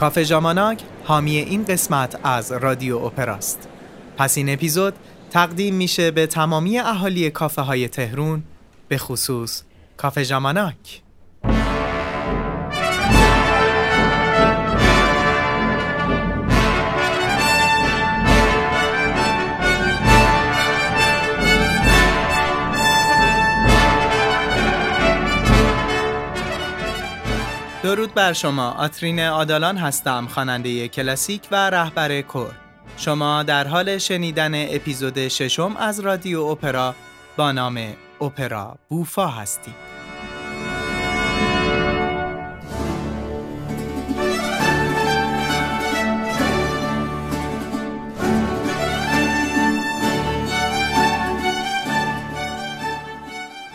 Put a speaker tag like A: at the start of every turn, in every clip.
A: کافه جاماناک حامی این قسمت از رادیو اپراست. پس این اپیزود تقدیم میشه به تمامی اهالی کافه های تهرون به خصوص کافه جاماناک. درود بر شما. آترین آدالان هستم خواننده کلاسیک و رهبر کور. شما در حال شنیدن اپیزود ششم از رادیو اپرا با نام اپرا بوفا هستید.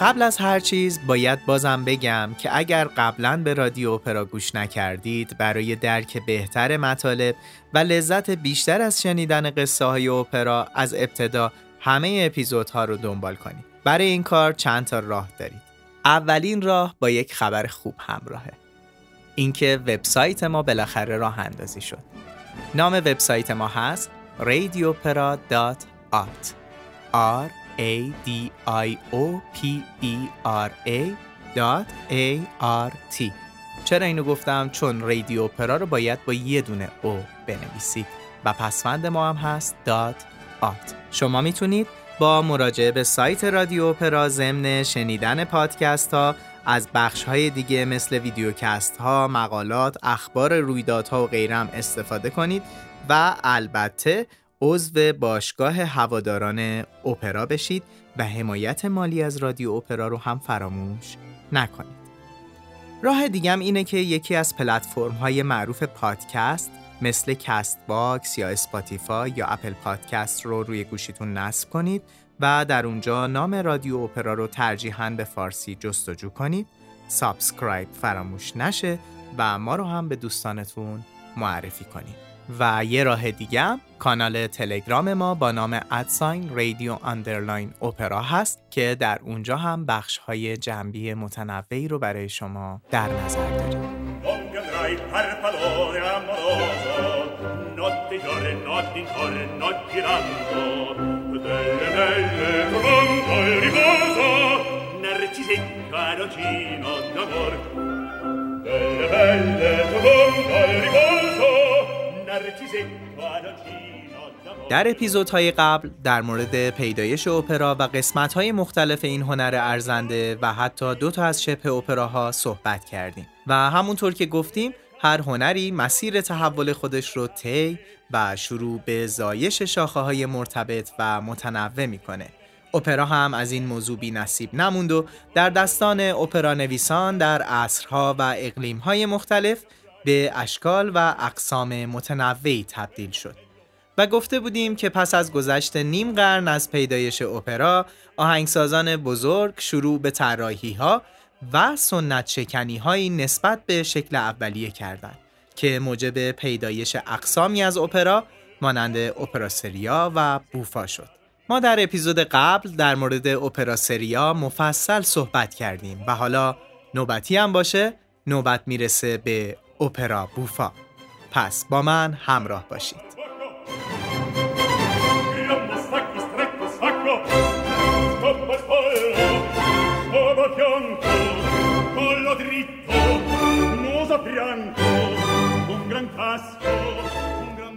A: قبل از هر چیز باید بازم بگم که اگر قبلا به رادیو اپرا گوش نکردید برای درک بهتر مطالب و لذت بیشتر از شنیدن قصه های اپرا از ابتدا همه اپیزودها رو دنبال کنید. برای این کار چند تا راه دارید. اولین راه با یک خبر خوب همراهه. اینکه وبسایت ما بالاخره راه اندازی شد. نام وبسایت ما هست radiopera.art r a d i o p e r a a r t. چرا اینو گفتم؟ چون رادیو اپرا رو باید با یه دونه او بنویسید. و پسوند ما هم هست دات آت شما می‌تونید با مراجعه به سایت رادیو اپرا ضمن شنیدن پادکست ها از بخش های دیگه مثل ویدیوکست ها، مقالات، اخبار رویدادها و غیرم استفاده کنید. و البته عضو باشگاه هواداران اپرا بشید و حمایت مالی از رادیو اپرا رو هم فراموش نکنید. راه دیگم اینه که یکی از پلتفرم های معروف پادکست مثل Castbox یا Spotify یا Apple Podcast رو روی گوشیتون نصب کنید و در اونجا نام رادیو اپرا رو ترجیحاً به فارسی جستجو کنید subscribe فراموش نشه و ما رو هم به دوستانتون معرفی کنید و یه راه دیگه کانال تلگرام ما با نام ادساین رادیو اندرلاین اپرا هست که در اونجا هم بخش های جنبی متنوعی رو برای شما در نظر داریم در اپیزودهای قبل در مورد پیدایش اپرا و قسمتهای مختلف این هنر ارزنده و حتی دو تا از شبه اپراها صحبت کردیم. و همونطور که گفتیم هر هنری مسیر تحول خودش رو طی و شروع به زایش شاخه های مرتبط و متنوع می‌کنه. اپرا هم از این موضوع بی نصیب نموند و در دستان اپرا نویسان در عصرها و اقلیمهای مختلف به اشکال و اقسام متنوعی تبدیل شد و گفته بودیم که پس از گذشت نیم قرن از پیدایش اپرا آهنگسازان بزرگ شروع به طراحی ها و سنت شکنی هایی نسبت به شکل اولیه کردند که موجب پیدایش اقسامی از اپرا مانند اپرا سریا و بوفا شد. ما در اپیزود قبل در مورد اپرا سریا مفصل صحبت کردیم و حالا نوبتی هم باشه نوبت می‌رسه به اپرا بوفا. پس با من همراه باشید.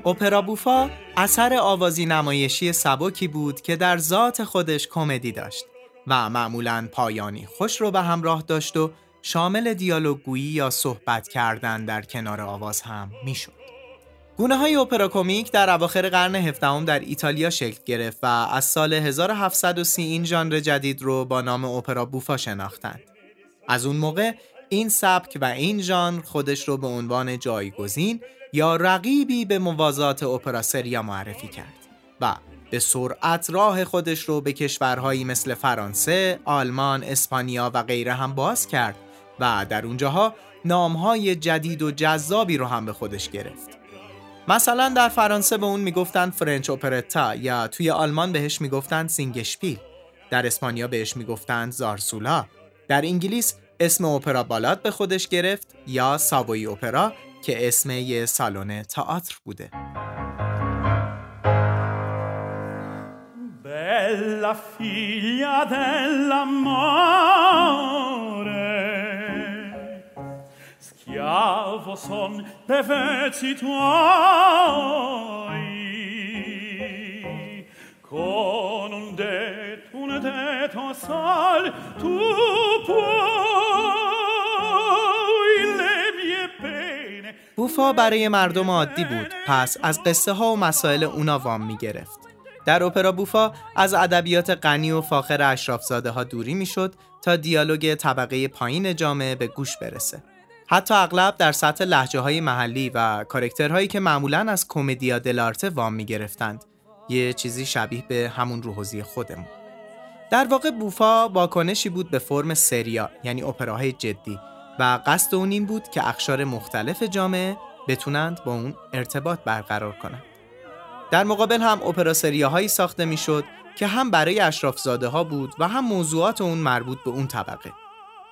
A: اپرا بوفا اثر آوازی نمایشی سبکی بود که در ذات خودش کمدی داشت و معمولا پایانی خوش رو به همراه داشت و شامل دیالوگویی یا صحبت کردن در کنار آواز هم می‌شد. گونه های اپرا کومیک در اواخر قرن هفدهم در ایتالیا شکل گرفت و از سال 1730 این ژانر جدید رو با نام اپرا بوفا شناختند. از اون موقع این سبک و این ژانر خودش رو به عنوان جایگزین یا رقیبی به موازات اپرا سریا معرفی کرد و به سرعت راه خودش رو به کشورهایی مثل فرانسه، آلمان، اسپانیا و غیره هم باز کرد و در اونجاها نامهای جدید و جذابی رو هم به خودش گرفت. مثلا در فرانسه به اون می‌گفتند French operetta یا توی آلمان بهش می‌گفتند Singspiel در اسپانیا بهش می‌گفتند zarzuela در انگلیس اسم اپرا ballad به خودش گرفت یا Savoy opera که اسم یه سالن تئاتر بوده. Bella figlia dell'amore Schiavo son de vezzi tuoi. Con un det, un det sal Tu بوفا برای مردم عادی بود. پس از قصه ها و مسائل اونا وام می گرفت. در اپرا بوفا از ادبیات غنی و فاخر اشرافزاده ها دوری می‌شد تا دیالوگ طبقه پایین جامعه به گوش برسه. حتی اغلب در سطح لحجه های محلی و کارکترهایی که معمولا از کمدیا دلارته وام می گرفتند. یه چیزی شبیه به همون روحوزی خودمون. در واقع بوفا واکنشی بود به فرم سریا یعنی اپراهای جدی و قصد اون این بود که اخشار مختلف جامعه بتونند با اون ارتباط برقرار کنند. در مقابل هم اپراسریاهایی ساخته می‌شد که هم برای اشرافزاده ها بود و هم موضوعات اون مربوط به اون طبقه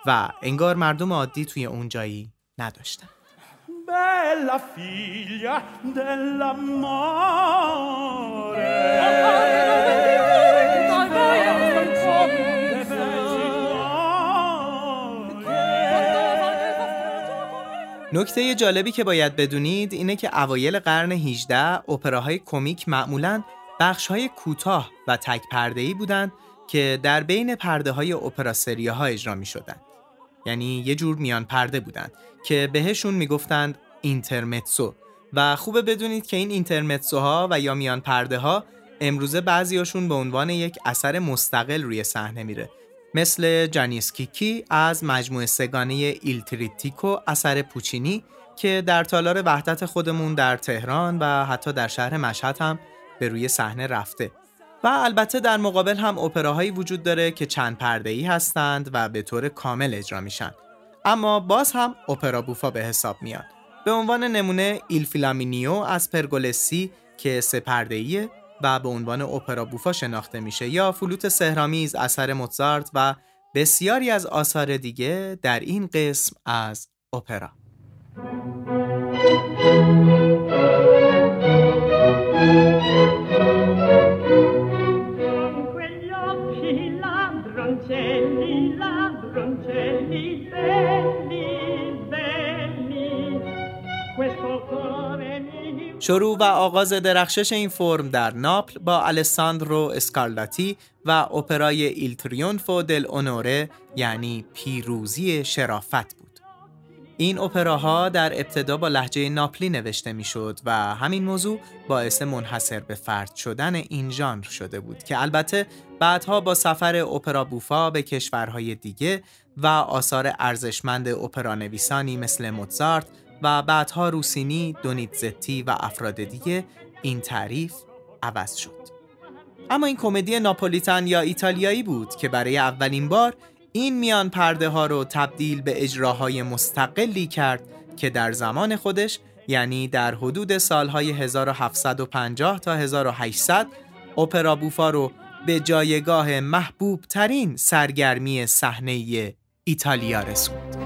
A: و انگار مردم عادی توی اون جایی نداشتن Bella figlia نکته جالبی که باید بدونید اینه که اوایل قرن 18 اپراهای کمیک معمولاً بخش‌های کوتاه و تک پرده‌ای بودند که در بین پرده های اپرا ها اجرا می شدن. یعنی یه جور میان پرده بودند که بهشون می‌گفتند اینترمتسو. و خوبه بدونید که این اینترمتسو ها و یا میان پرده ها امروزه بعضیاشون به عنوان یک اثر مستقل روی صحنه میره. مثل Gianni Schicchi از مجموعه سه‌گانه Il trittico اثر پوچینی که در تالار وحدت خودمون در تهران و حتی در شهر مشهد هم به روی صحنه رفته. و البته در مقابل هم اپراهایی وجود داره که چند پرده ای هستند و به طور کامل اجرا میشن. اما باز هم opera buffa به حساب میاد. به عنوان نمونه ایل فیلامینیو از پرگولسی که سه پرده و به عنوان اپرا بوفا شناخته میشه یا فلوت سهرامیز اثر موزارت و بسیاری از آثار دیگه در این قسم از اپرا. شروع و آغاز درخشش این فرم در ناپل با الساندرو اسکارلاتی و اپرای ایل تریونفو دل اونوره یعنی پیروزی شرافت بود. این اپراها در ابتدا با لحجه ناپلی نوشته می‌شد و همین موضوع باعث منحصر به فرد شدن این ژانر شده بود که البته بعدها با سفر اپرا بوفا به کشورهای دیگه و آثار ارزشمند اپرا نویسانی مثل موزارت و بعدها روسینی، دونیتزتی و افراد دیگه این تعریف عوض شد. اما این کمدی ناپولیتان یا ایتالیایی بود که برای اولین بار این میان پرده ها رو تبدیل به اجراهای مستقلی کرد که در زمان خودش یعنی در حدود سالهای 1750 تا 1800 اپرا بوفا رو به jayegah محبوب ترین سرگرمی صحنه ایتالیا رسوند.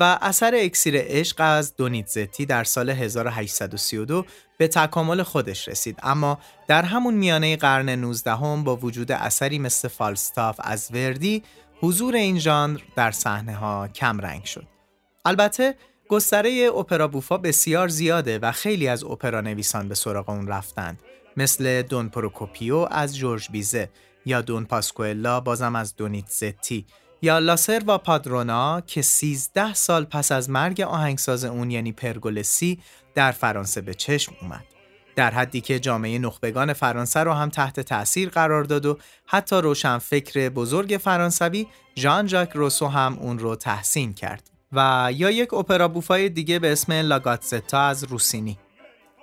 A: و اثر اکسیر عشق از دونیتزتی در سال 1832 به تکامل خودش رسید. اما در همون میانه قرن 19 هم با وجود اثری مثل Falstaff از وردی حضور این ژانر در صحنه ها کم رنگ شد. البته گستره opera buffa بسیار زیاده و خیلی از اپرا نویسان به سراغ اون رفتند. مثل Don Procopio از جورج بیزه یا Don Pasquale بازم از دونیتزتی یا لاسر و پادرونا که 13 سال پس از مرگ آهنگساز اون یعنی پرگولسی در فرانسه به چشم اومد. در حدی که جامعه نخبگان فرانسه رو هم تحت تأثیر قرار داد و حتی فکر بزرگ فرانسوی ژان ژاک روسو هم اون رو تحسین کرد. و یا یک اپرا بوفای دیگه به اسم لاگاتزتا از روسینی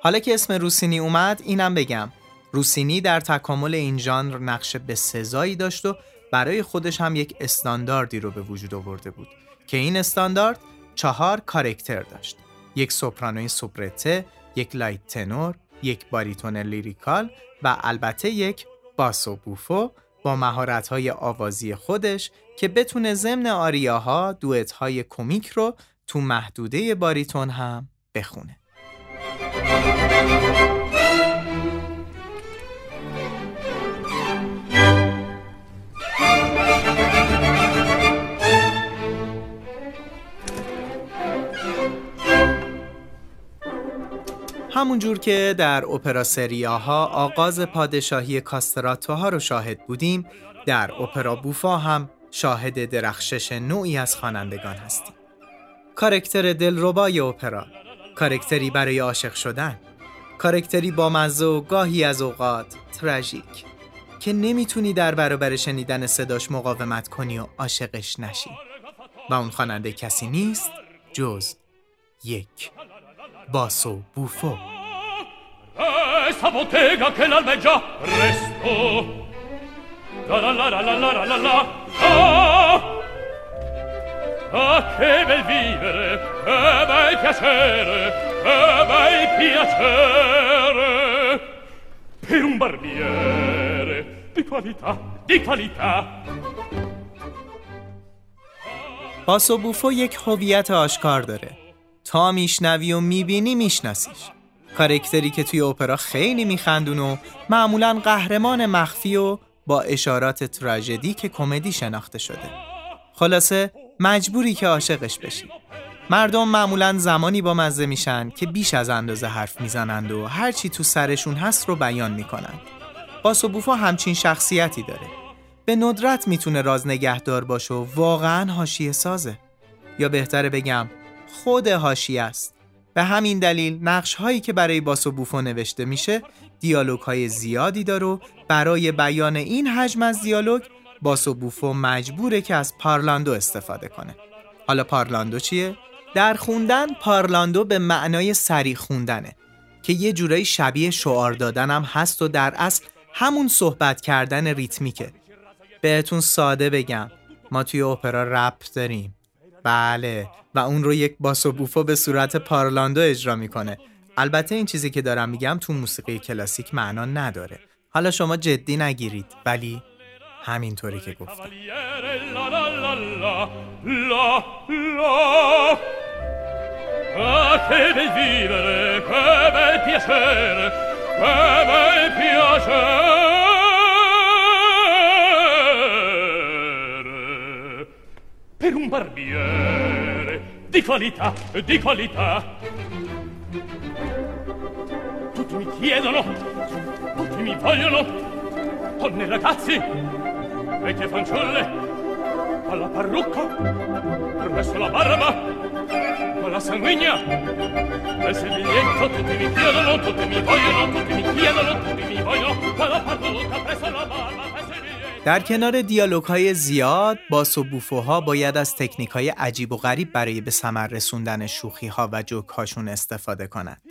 A: حالا که اسم روسینی اومد اینم بگم روسینی در تکامل این ژانر نقش به سزایی داشت و برای خودش هم یک استانداردی رو به وجود آورده بود که این استاندارد چهار کارکتر داشت یک سوپرانوی soubrette، یک light tenor، یک باریتون lyrical و البته یک basso buffo با مهارت‌های آوازی خودش که بتونه ضمن آریاها دوئت‌های کمیک رو تو محدوده باریتون هم بخونه. همونجور که در اپرا سریاها آغاز پادشاهی کاستراتوها رو شاهد بودیم در اپرا بوفا هم شاهد درخشش نوعی از خوانندگان هستیم. کارکتر دلربای اپرا کارکتری برای عاشق شدن کارکتری با مزه و گاهی از اوقات تراژیک که نمی‌تونی در برابر شنیدن صداش مقاومت کنی و عاشقش نشی. و اون خواننده کسی نیست جز یک. باسو بوفو
B: Esta bottega che l'albeggia resto La la la la la la la la Ah, che bel vivere, che bel piacere, che bel piacere Per un barbiere di qualità, di qualità
A: باسو بوفو یک هویت آشکار داره تا میشنوی و می‌بینی میشناسیش. کارکتری که توی اپرا خیلی میخندون و معمولا قهرمان مخفی و با اشارات تراژدی که کمدی شناخته شده. خلاصه مجبوری که عاشقش بشی. مردم معمولا زمانی با مزه میشن که بیش از اندازه حرف می‌زنند و هرچی تو سرشون هست رو بیان می‌کنند. باسو بوفا همچین شخصیتی داره. به ندرت می‌تونه راز نگهدار باشه و واقعا حاشیه سازه یا بهتره بگم خود هاشی است. به همین دلیل نقش هایی که برای باسو بوفو نوشته میشه دیالوگ های زیادی داره و برای بیان این حجم از دیالوگ باسو بوفو مجبوره که از پارلاندو استفاده کنه. حالا پارلاندو چیه؟ در خوندن پارلاندو به معنای سری خوندنه که یه جورایی شبیه شعار دادن هم هست و در اصل همون صحبت کردن ریتمیکه. بهتون ساده بگم ما توی اپرا رپ داریم. بله. و اون رو یک باسو بوفو به صورت پارلاندو اجرا می‌کنه. البته این چیزی که دارم میگم تو موسیقی کلاسیک معنا نداره. حالا شما جدی نگیرید ولی همینطوری که گفتم.
B: Per un barbiere di qualità, di qualità. Tutti mi chiedono, tutti mi vogliono, donne ragazzi, vecchie fanciulle, alla parrucca, permesso la barba, con la sanguigna, nel serviglietto, tutti mi chiedono, tutti mi vogliono, tutti mi chiedono, tutti mi vogliono, con la parrucca, presso la barba,
A: در کنار دیالوگ های زیاد با بوفوها باید از تکنیک های عجیب و غریب برای به ثمر رسوندن شوخی ها و جوک هاشون استفاده کنند.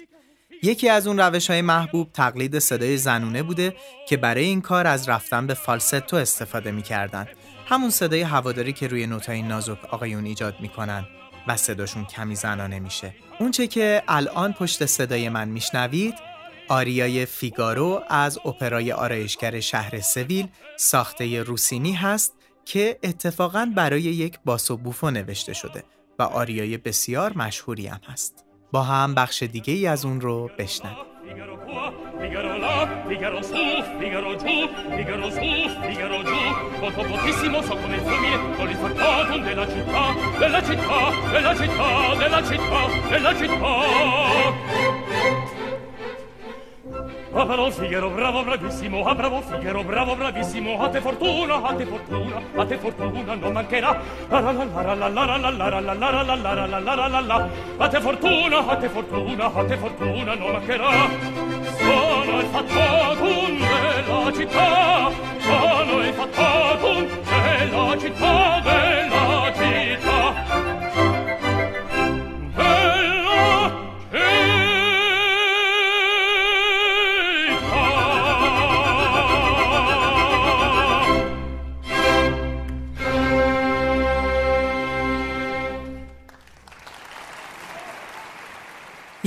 A: یکی از اون روش های محبوب تقلید صدای زنونه بوده که برای این کار از رفتن به فالستو استفاده می‌کردن. همون صدای هواداری که روی نوتای نازک آقایون ایجاد می‌کنن و صداشون کمی زنانه میشه. اونچه که الان پشت صدای من میشنوید آریای فیگارو از اپرای آرایشگر شهر سویل ساخته روسینی هست که اتفاقا برای یک باسو بوفو نوشته شده و آریای بسیار مشهوری هم هست. با هم بخش دیگه ای از اون رو بشنویم.
B: Ah, bravo Figaro, bravo, bravissimo, ah, bravo Figaro, bravo, bravissimo, a te fortuna, a te fortuna, a te fortuna, non mancherà. La la la la la la la la la la la la la la la la la la la A te fortuna, a te fortuna, a te fortuna, non mancherà. Sono il fattacun della città, sono il fattacun della città della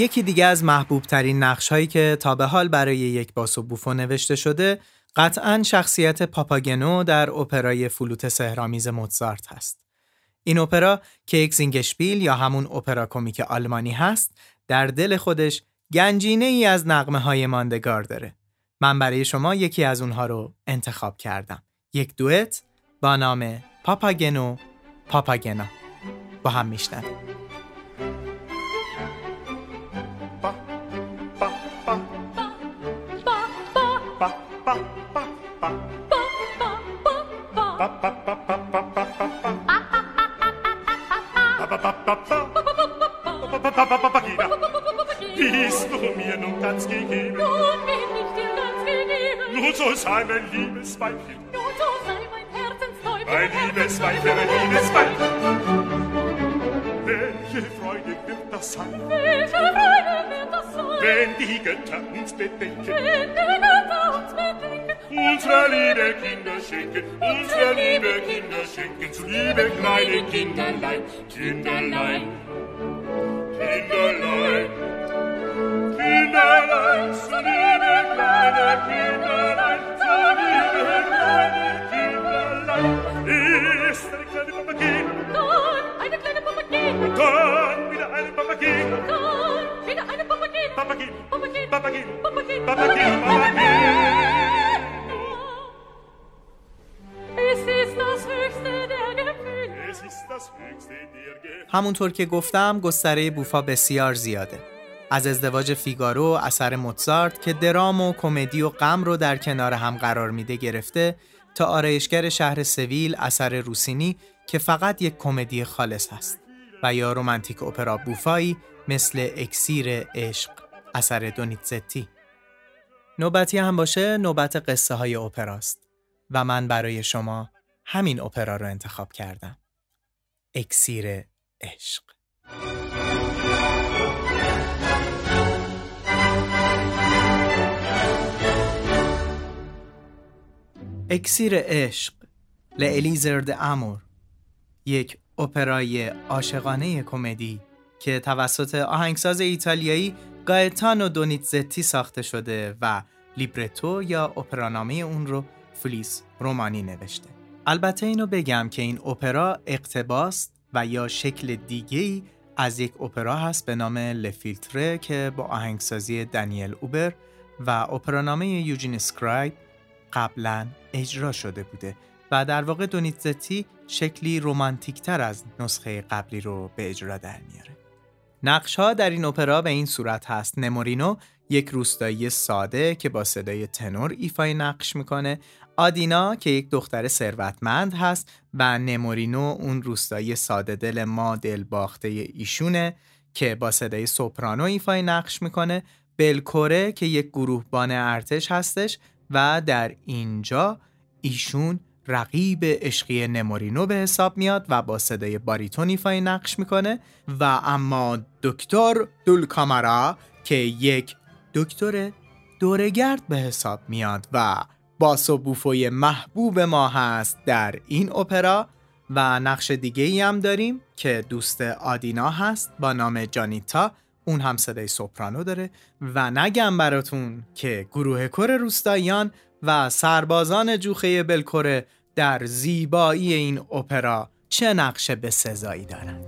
A: یکی دیگه از محبوب ترین نقش هایی که تا به حال برای یک باسو بوفو نوشته شده قطعا شخصیت پاپاگنو در اپرای فلوت سهرامیز موزارت هست. این اپرا که یک زینگشپیل یا همون اپرا کمیک آلمانی هست در دل خودش گنجینه ای از نقمه های ماندگار داره. من برای شما یکی از اونها رو انتخاب کردم. یک دوئت با نام پاپاگنو پاپاگنا با هم میشنویم.
C: Bist du mir nun ganz gegeben?
D: Nun bin ich dir ganz gegeben.
C: Nun so sei mein liebes Weibchen.
D: Nun so sei mein Herzenstäubchen.
C: Mein liebes Weibchen, mein liebes Weibchen. Welche Freude wird das sein?
D: Welche Freude wird das sein?
C: Wenn die Götter uns bedenken.
D: Wenn die Götter
C: unsere liebe Kinder schenken, unsere liebe Kinder schenken, zu liebe kleine Kinderlein, Kinderlein, Kinderlein, Kinderlein, zu liebe kleine Kinderlein, zu liebe kleine Kinderlein. Ist eine kleine Papa G.
D: Dann eine kleine Papa
C: G. Dann wieder eine Papa G.
D: Dann wieder eine Papa G. Papa G.
C: Papa G. Papa G. Papa G.
A: همونطور که گفتم گستره بوفا بسیار زیاده. از ازدواج فیگارو اثر موتزارت که درام و کمدی و غم رو در کنار هم قرار میده گرفته تا آرایشگر شهر سویل اثر روسینی که فقط یک کمدی خالص هست و یا رومانتیک اپرا بوفایی مثل اکسیر عشق اثر دونیتزتی. نوبتی هم باشه نوبت قصه های اپراست. و من برای شما همین اپرا رو انتخاب کردم. اکسیر عشق اکسیر عشق لعلیزر د امور یک اپرای عاشقانه کمدی که توسط آهنگساز ایتالیایی گایتانو دونیتزتی ساخته شده و لیبرتو یا اپرانامه اون رو فلیس رومانی نوشته. البته اینو بگم که این اپرا اقتباس و یا شکل دیگه‌ای از یک اپرا هست به نام لفیلتره که با آهنگسازی دانیل اوبر و اپرانامه یوجین اسکرایب قبلا اجرا شده بوده و در واقع دونیتزتی شکلی رومانتیکتر از نسخه قبلی رو به اجرا در میاره. نقش ها در این اپرا به این صورت هست نمورینو یک روستایی ساده که با صدای تنور ایفای نقش می‌کنه آدینا که یک دختر ثروتمند هست و نمورینو اون روستایی ساده دل ما دل باخته ایشونه که با صدای سوپرانو ایفای نقش می‌کنه. بلکوره که یک گروهبان ارتش هستش و در اینجا ایشون رقیب عشقی نمورینو به حساب میاد و با صدای باریتون ایفای نقش می‌کنه. و اما دکتر دولکامارا که یک دکتر دورگرد به حساب میاد و basso buffo ی محبوب ما هست در این اپرا و نقش دیگه ای هم داریم که دوست آدینا هست با نام جانیتا. اون هم صدای سوپرانو داره. و نگم براتون که گروه کر روستاییان و سربازان جوخه بلکره در زیبایی این اپرا چه نقش به سزایی دارند.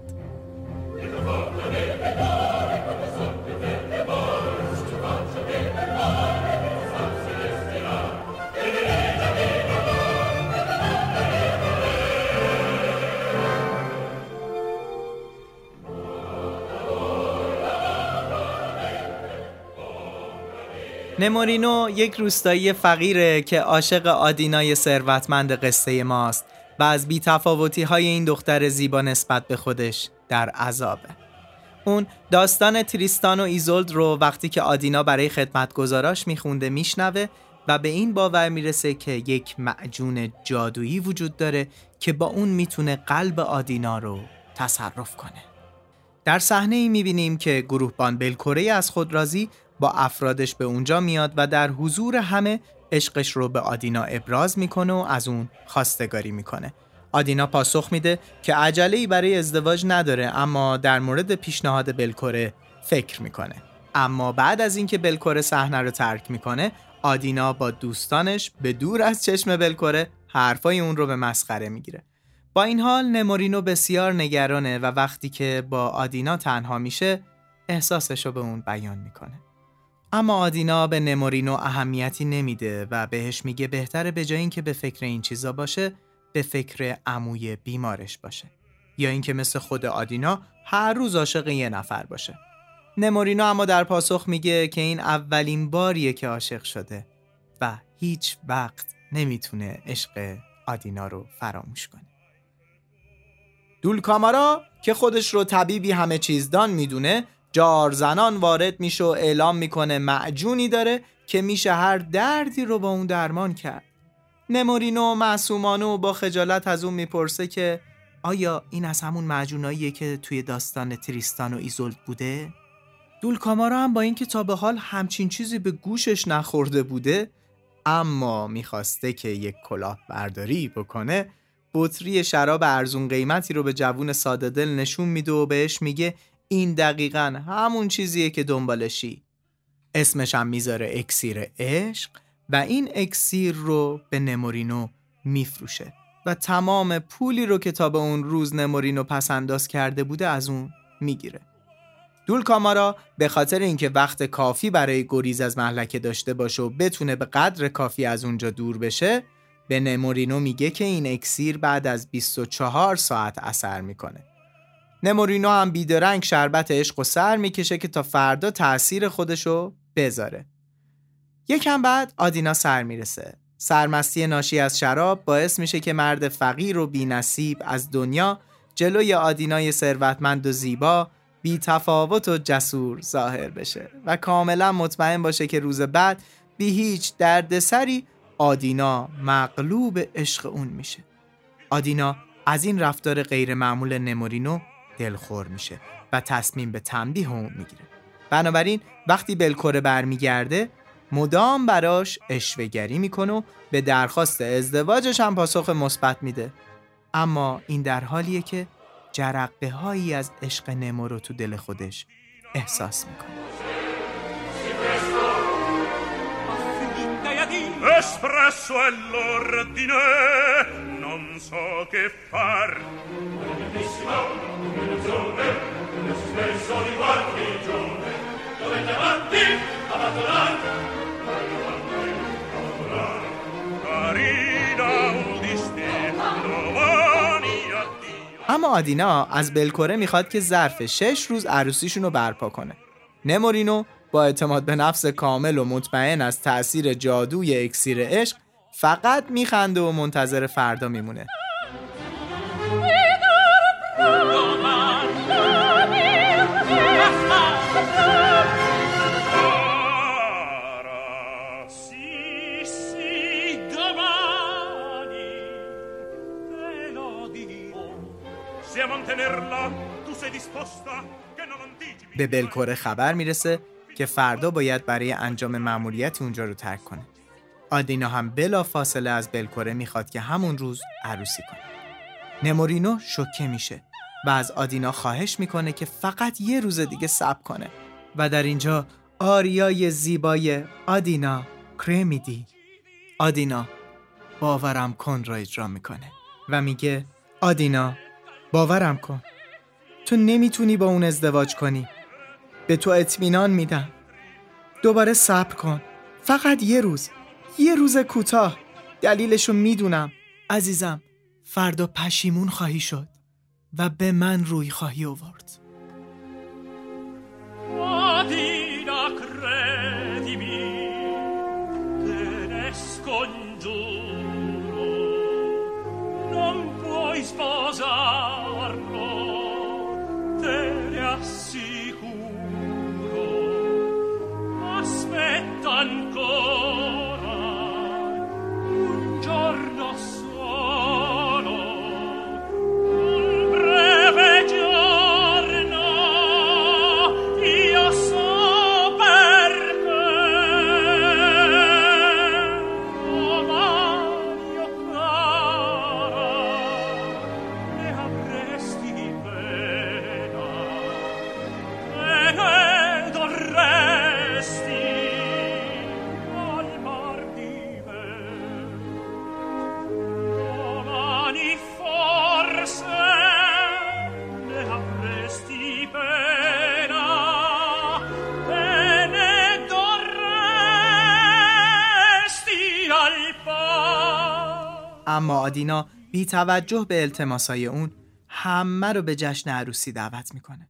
A: نمورینو یک روستایی فقیره که عاشق آدینای ثروتمند قصه ماست و از بیتفاوتی های این دختر زیبا نسبت به خودش در عذابه. اون داستان تریستان و ایزولد رو وقتی که آدینا برای خدمتگزاراش میخونده میشنوه و به این باور می‌رسه که یک معجون جادویی وجود داره که با اون می‌تونه قلب آدینا رو تصرف کنه. در صحنه ای می‌بینیم که گروهبان بلکوره از خود رازی با افرادش به اونجا میاد و در حضور همه عشقش رو به آدینا ابراز می‌کنه و از اون خواستگاری می‌کنه. آدینا پاسخ میده که عجله ای برای ازدواج نداره اما در مورد پیشنهاد بلکوره فکر می‌کنه. اما بعد از اینکه بلکره صحنه رو ترک می‌کنه آدینا با دوستانش به دور از چشم بلکره حرفای اون رو به مسخره می‌گیره. با این حال نمورینو بسیار نگرانه و وقتی که با آدینا تنها میشه احساسش رو به اون بیان می‌کنه. اما آدینا به نمورینو اهمیتی نمیده و بهش میگه بهتره به جای اینکه به فکر این چیزا باشه به فکر عموی بیمارش باشه. یا اینکه مثل خود آدینا هر روز عاشق یه نفر باشه. نمورینو اما در پاسخ میگه که این اولین باریه که عاشق شده و هیچ وقت نمی‌تونه عشق آدینا رو فراموش کنه. دولکامارا که خودش رو طبیبی همه چیزدان می‌دونه جار زنان وارد میشه و اعلام می‌کنه معجونی داره که میشه هر دردی رو با اون درمان کرد نمورینو معصومانو با خجالت از اون می‌پرسه که آیا این از همون معجوناییه که توی داستان تریستان و ایزولد بوده؟ دولکامارا هم با اینکه تا به حال همچین چیزی به گوشش نخورده بوده اما می‌خواسته که یک کلاه برداری بکنه بطری شراب ارزون قیمتی رو به جوون ساده دل نشون میده و بهش میگه این دقیقا همون چیزیه که دنبالشی. اسمش هم می‌ذاره اکسیر عشق و این اکسیر رو به نمورینو میفروشه و تمام پولی رو که تا به اون روز نمورینو پس انداز کرده بوده از اون می‌گیره. دول کامارا به خاطر اینکه وقت کافی برای گریز از محلکه داشته باشه و بتونه به قدر کافی از اونجا دور بشه به نمورینو میگه که این اکسیر بعد از 24 ساعت اثر می‌کنه. نمورینو هم بیدرنگ شربت عشق و سر می‌کشه که تا فردا تاثیر خودشو بذاره. یکم بعد آدینا سر می‌رسه. سرمستی ناشی از شراب باعث میشه که مرد فقیر و بینصیب از دنیا جلوی آدینای ثروتمند و زیبا بی تفاوت و جسور ظاهر بشه و کاملا مطمئن باشه که روز بعد بی هیچ دردسری آدینا مغلوب عشق اون میشه. آدینا از این رفتار غیرمعمول نمورینو دلخور میشه و تصمیم به تنبیه اون می‌گیره. بنابراین وقتی بلکره برمیگرده مدام براش اشوهگری می‌کنه و به درخواست ازدواجش هم پاسخ مثبت میده. اما این در حالیه که جرقه هایی از عشق نمو رو تو دل خودش احساس می‌کنه.
C: Espresso è l'ordine, non so che far. Di guarnigione. Dovete avanti, abbandonare.
A: اما آدینا از بلکره می‌خواد که ظرف شش روز عروسیشون رو برپا کنه نمورینو با اعتماد به نفس کامل و مطمئن از تأثیر جادوی اکسیر عشق فقط میخنده و منتظر فردا میمونه. به بلکره خبر می‌رسه که فردا باید برای انجام مأموریت اونجا رو ترک کنه. آدینا هم بلا فاصله از بلکره می‌خواد که همون روز عروسی کنه. نمورینو شوکه میشه و از آدینا خواهش می‌کنه که فقط یه روز دیگه صبر کنه و در اینجا آریای زیبای آدینا کرمیدی آدینا باورم کن را اجرا می‌کنه و میگه آدینا باورم کن. تو نمی‌تونی با اون ازدواج کنی. به تو اطمینان میدم. دوباره صبر کن. فقط یه روز. یه روز کوتاه. دلیلشو می‌دونم. عزیزم فردا پشیمون خواهی شد و به من روی خواهی آورد.
C: Adina,
A: آدینا بی توجه به التماسای اون همه رو به جشن عروسی دعوت می‌کنه.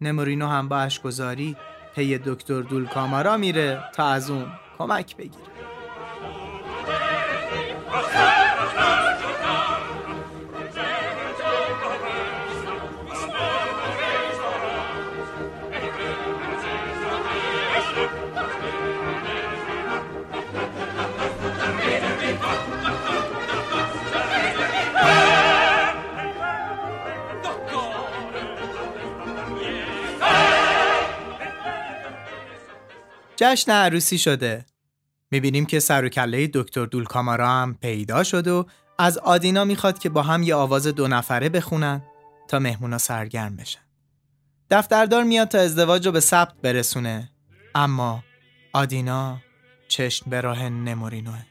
A: نمورینو هم با اشکگذاری پی دکتر دولکامارا میره تا از اون کمک بگیره. جشن عروسی شده. می‌بینیم که سر و کله دکتر دولکامارا هم پیدا شد و از آدینا می‌خواد که با هم یه آواز دو نفره بخونن تا مهمونا سرگرم بشن. دفتردار میاد تا ازدواج رو به ثبت برسونه اما آدینا چشم به راه نمورینوه.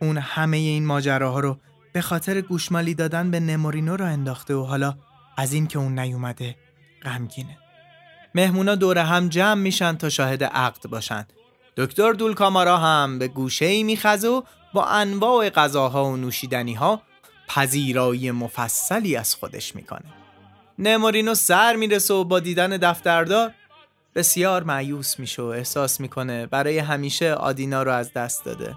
A: اون همه این ماجراها رو به خاطر گوشمالی دادن به نمورینو رو انداخته و حالا از این که اون نیومده غمگینه. مهمونا دور هم جمع میشن تا شاهد عقد باشن. دکتر دولکامارا هم به گوشه ای میخزه و با انواع غذاها و نوشیدنی ها پذیرایی مفصلی از خودش می‌کنه. نمورینو سر می‌رسه و با دیدن دفتردار بسیار معیوس میشه و احساس می‌کنه برای همیشه آدینا رو از دست داده.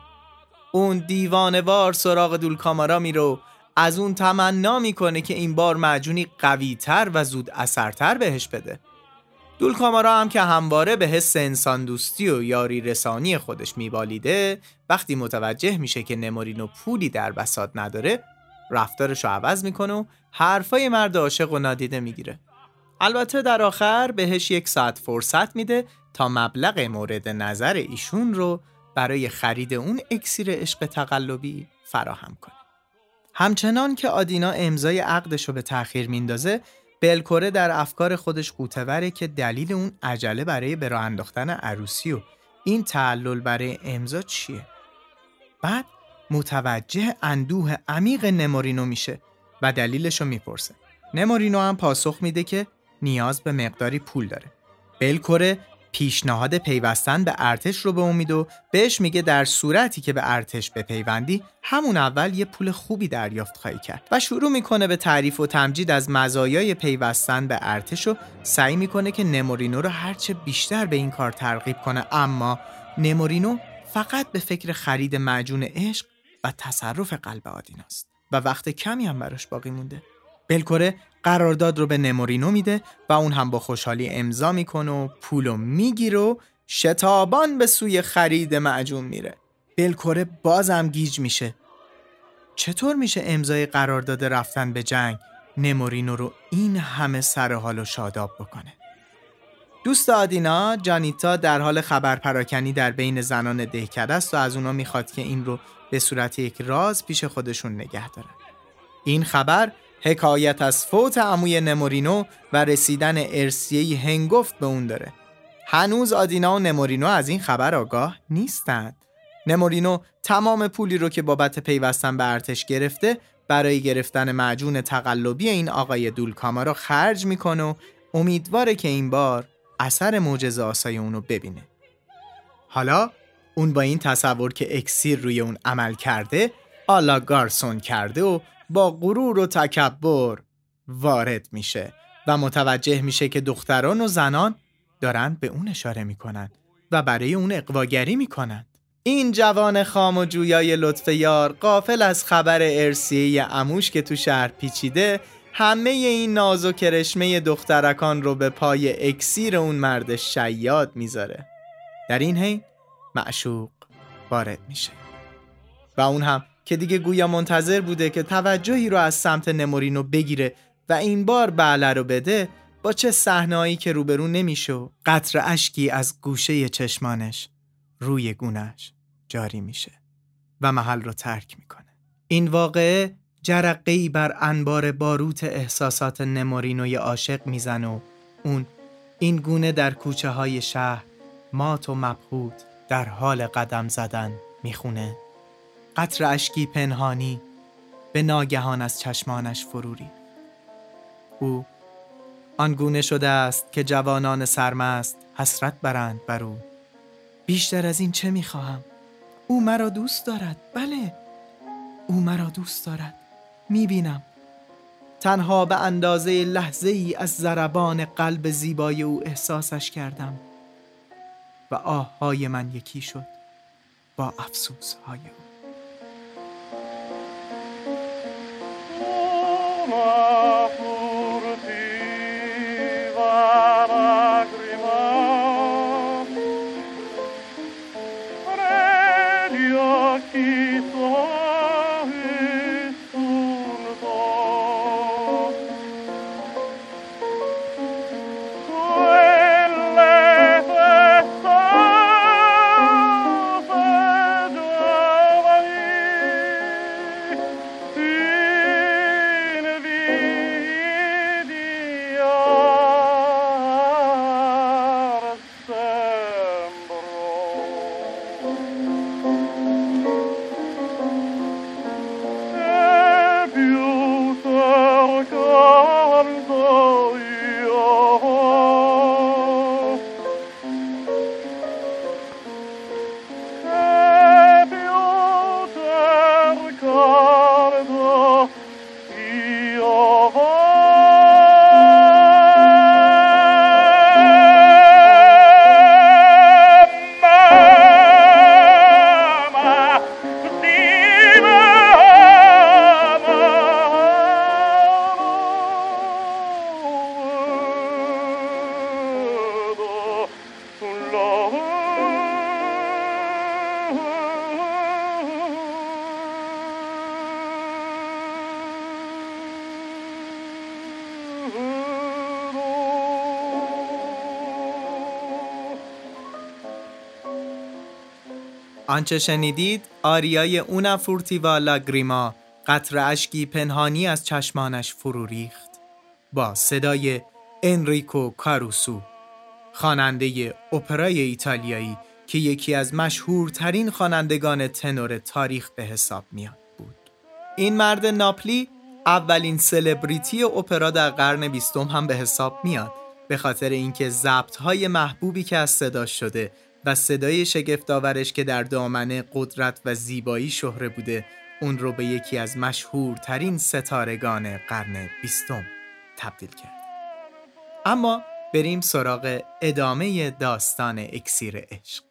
A: اون دیوانوار سراغ دولکامارا میره از اون تمنا می‌کنه که این بار معجونی قویتر و زود اثرتر بهش بده. دولکامارا هم که همواره به حس انسان دوستی و یاری رسانی خودش میبالیده وقتی متوجه میشه که نمورینو پولی در بساط نداره رفتارش رو عوض می‌کنه و حرفای مرد عاشق و نادیده می‌گیره. البته در آخر بهش یک ساعت فرصت میده تا مبلغ مورد نظر ایشون رو برای خرید اون اکسیر عشق تقلبی فراهم کنه. همچنان که آدینا امضای عقدش رو به تأخیر میندازه بلکوره در افکار خودش قوتوره که دلیل اون عجله برای به راه انداختن عروسی و این تعلل برای امضا چیه؟ بعد متوجه اندوه عمیق نمورینو میشه و دلیلش رو می‌پرسه. نمورینو هم پاسخ میده که نیاز به مقداری پول داره. بلکوره پیشنهاد پیوستن به ارتش رو به امید و بهش میگه در صورتی که به ارتش بپیوندی همون اول یه پول خوبی دریافت خواهی کرد و شروع می‌کنه به تعریف و تمجید از مزایای پیوستن به ارتش و سعی می‌کنه که نمورینو رو هرچه بیشتر به این کار ترغیب کنه. اما نمورینو فقط به فکر خرید معجون عشق و تصرف قلب آدیناست و وقت کمی هم براش باقی مونده. بلکوره قرارداد رو به نمورینو میده و اون هم با خوشحالی امضا می‌کنه و پولو می‌گیره و شتابان به سوی خرید معجون میره. بلکوره بازم گیج میشه. چطور میشه امضای قرارداد رفتن به جنگ نمورینو رو این همه سر حال و شاداب بکنه؟ دوست آدینا جانیتا در حال خبر پراکنی در بین زنان دهکده است و از اونا می‌خواد که این رو به صورت یک راز پیش خودشون نگه دارن. این خبر حکایت از فوت عموی نمورینو و رسیدن ارسیهی هنگفت به اون داره. هنوز آدینا و نمورینو از این خبر آگاه نیستند. نمورینو تمام پولی رو که بابت پیوستن به ارتش گرفته برای گرفتن معجون تقلبی این آقای دولکاما رو خرج می‌کنه و امیدواره که این بار اثر معجزه آسای اونو ببینه. حالا اون با این تصور که اکسیر روی اون عمل کرده آلا گارسون کرده و با غرور و تکبر وارد میشه و متوجه میشه که دختران و زنان دارن به اون اشاره می‌کنن و برای اون اقواگری می‌کنن. این جوان خام و جویای لطف یار قافل از خبر ارسیه اموش که تو شهر پیچیده همه این ناز و کرشمه دخترکان رو به پای اکسیر اون مرد شیاد می‌ذاره. در این حین معشوق وارد میشه. و اون هم که دیگه گویا منتظر بوده که توجهی رو از سمت نمورینو بگیره و این بار بله رو بده با چه صحنه‌ای که روبرو نمیشه قطر اشکی از گوشه چشمانش روی گونش جاری میشه و محل رو ترک می‌کنه. این واقعه جرقه بر انبار باروت احساسات نمورینوی عاشق می‌زنه و اون این گونه در کوچه های شهر مات و مبهوت در حال قدم زدن می‌خونه. قطر اشکی پنهانی به ناگهان از چشمانش فروری. او آنگونه شده است که جوانان سرمست حسرت برند بر او. بیشتر از این چه می‌خواهم؟ او مرا دوست دارد. بله. او مرا دوست دارد. می‌بینم. تنها به اندازه لحظه ای از ضربان قلب زیبای او احساسش کردم. و آههای من یکی شد با افسوس های او آنچه شنیدید آریای اونا فورتیوا لاگریما قطر اشکی پنهانی از چشمانش فرو ریخت. با صدای انریکو کاروسو خواننده اپرای ایتالیایی که یکی از مشهورترین خوانندگان تنور تاریخ به حساب میاد بود. این مرد ناپلی اولین سلبریتی اپرا در قرن بیستم هم به حساب میاد به خاطر اینکه ضبط های محبوبی که از صدا شده و صدای شگفتآورش که در دامنه قدرت و زیبایی شهره بوده اون رو به یکی از مشهورترین ستارگان قرن بیستم تبدیل کرد. اما بریم سراغ ادامه داستان اکسیر عشق.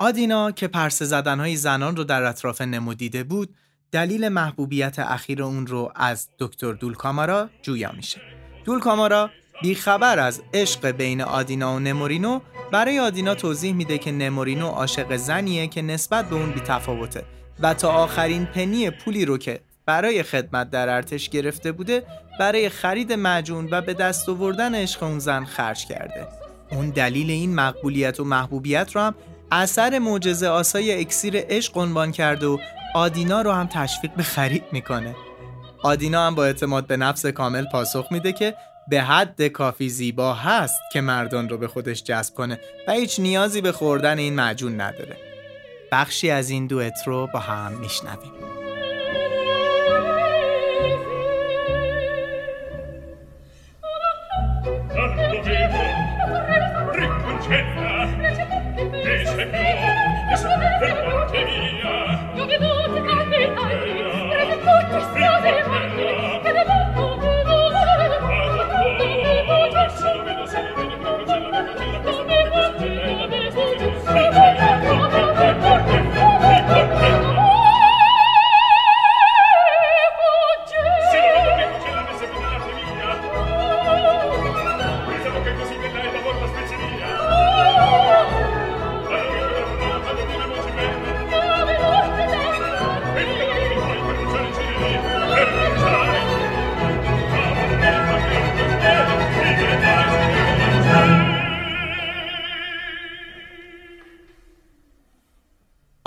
A: آدینا که پرسه زدنهای زنان رو در اطراف نمو دیده بود دلیل محبوبیت اخیر اون رو از دکتر دولکامارا جویا میشه. دولکامارا بیخبر از عشق بین آدینا و نمورینو برای آدینا توضیح میده که نمورینو عاشق زنیه که نسبت به اون بیتفاوته و تا آخرین پنی پولی رو که برای خدمت در ارتش گرفته بوده برای خرید معجون و به دست آوردن عشق اون زن خرج کرده. اون دلیل این مقبولیت و محبوبیت رو هم اثر معجزه آسای اکسیر عشق عنوان کرده و آدینا رو هم تشویق به خرید می‌کنه. آدینا هم با اعتماد به نفس کامل پاسخ میده که به حد کافی زیبا هست که مردان رو به خودش جذب کنه و هیچ نیازی به خوردن این معجون نداره. بخشی از این دوئت رو با هم میشنویم.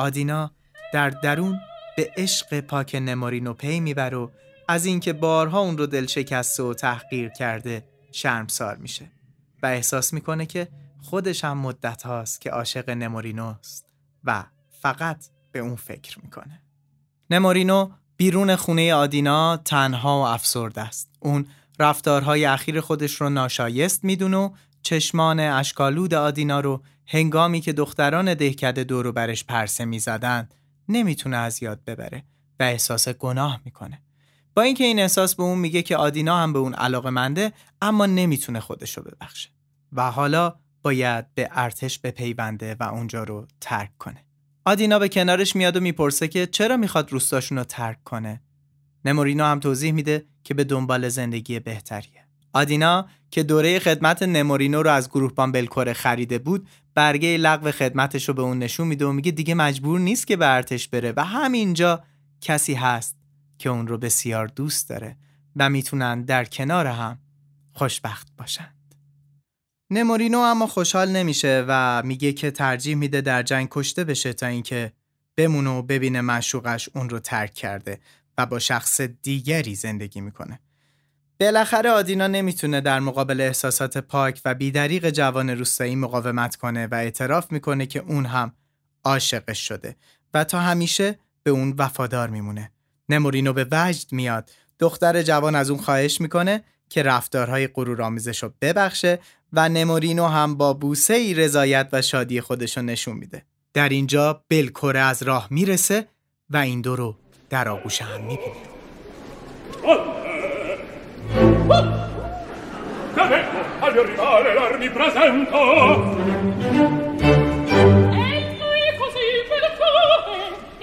A: آدینا در درون به عشق پاک نمارینو پی میبر و از اینکه بارها اون رو دل شکسته و تحقیر کرده شرمسار میشه و احساس می‌کنه که خودش هم مدت هاست که عاشق نمورینوست و فقط به اون فکر می‌کنه. نمورینو بیرون خونه آدینا تنها و افسرده است. اون رفتارهای اخیر خودش رو ناشایست می‌دونه و چشمان اشکالود آدینا رو هنگامی که دختران دهکده دورو برش پرسه می‌زدند نمی‌تونه از یاد ببره و احساس گناه می‌کنه. با اینکه این احساس به اون میگه که آدینا هم به اون علاقه منده اما نمی‌تونه خودشو ببخشه و حالا باید به ارتش بپیونده و اونجا رو ترک کنه. آدینا به کنارش میاد و می‌پرسه که چرا می‌خواد روستاشون رو ترک کنه. نمورینا هم توضیح میده که به دنبال زندگی بهتریه. آدینا که دوره خدمت نمورینو رو از گروه بلکوره خریده بود برگه لغو خدمتش رو به اون نشون میده و میگه دیگه مجبور نیست که به ارتش بره و همینجا کسی هست که اون رو بسیار دوست داره و می‌تونن در کنار هم خوشبخت باشند. نمورینو اما خوشحال نمیشه و میگه که ترجیح میده در جنگ کشته بشه تا اینکه بمونه و ببینه مشوقش اون رو ترک کرده و با شخص دیگری زندگی می‌کنه. بالاخره آدینا نمی‌تونه در مقابل احساسات پاک و بیدریق جوان روستایی مقاومت کنه و اعتراف می‌کنه که اون هم عاشقش شده و تا همیشه به اون وفادار میمونه. نمورینو به وجد میاد. دختر جوان از اون خواهش می‌کنه که رفتارهای غرورآمیزش رو ببخشه و نمورینو هم با بوسه ای رضایت و شادی خودشو نشون میده. در اینجا بلکوره از راه می‌رسه و این دو رو در آغوش هم می‌بینه.
B: L'armi presento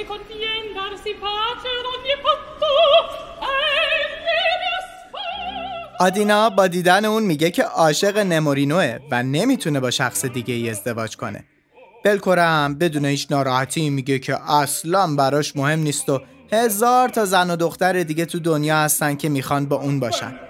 D: E convien darsi pace ad ogni patto
A: آدینا با دیدن اون میگه که عاشق نمورینوه و نمی‌تونه با شخص دیگه ای ازدواج کنه. بلکوره هم بدون هیچ ناراحتی میگه که اصلا براش مهم نیست و هزار تا زن و دختر دیگه تو دنیا هستن که می‌خوان با اون باشن.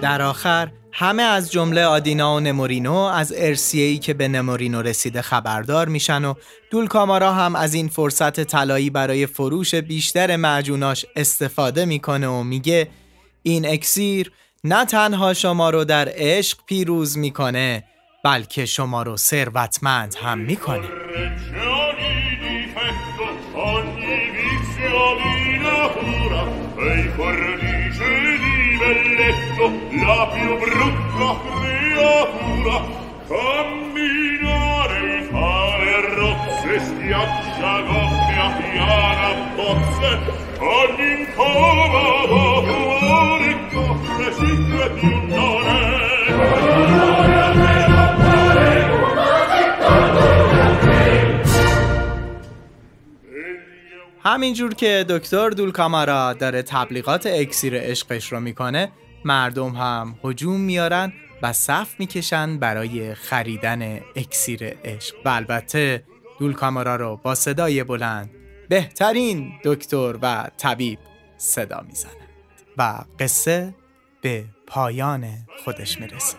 A: در آخر همه از جمله آدینا و نمورینو از ارسیه‌ای که به نمورینو رسیده خبردار میشن و دولکامارا هم از این فرصت طلایی برای فروش بیشتر معجوناش استفاده می‌کنه و میگه این اکسیر نه تنها شما رو در عشق پیروز می‌کنه بلکه شما رو ثروتمند هم می‌کنه
C: difetto, ogni vizio di natura, e
A: همینجور که دکتر دولکامارا داره تبلیغات اکسیر عشقش رو می‌کنه مردم هم هجوم میارن و صف می‌کشن برای خریدن اکسیر عشق. و البته دولکامارا رو با صدای بلند بهترین دکتر و طبیب صدا می‌زنن و قصه به پایان خودش می‌رسه.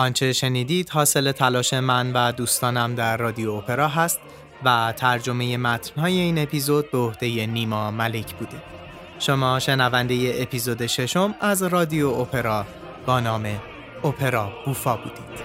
A: آنچه شنیدید حاصل تلاش من و دوستانم در رادیو اپرا هست و ترجمه متنهای این اپیزود به عهده نیما ملک بوده. شما شنونده اپیزود ششم از رادیو اپرا با نام اپرا بوفا بودید.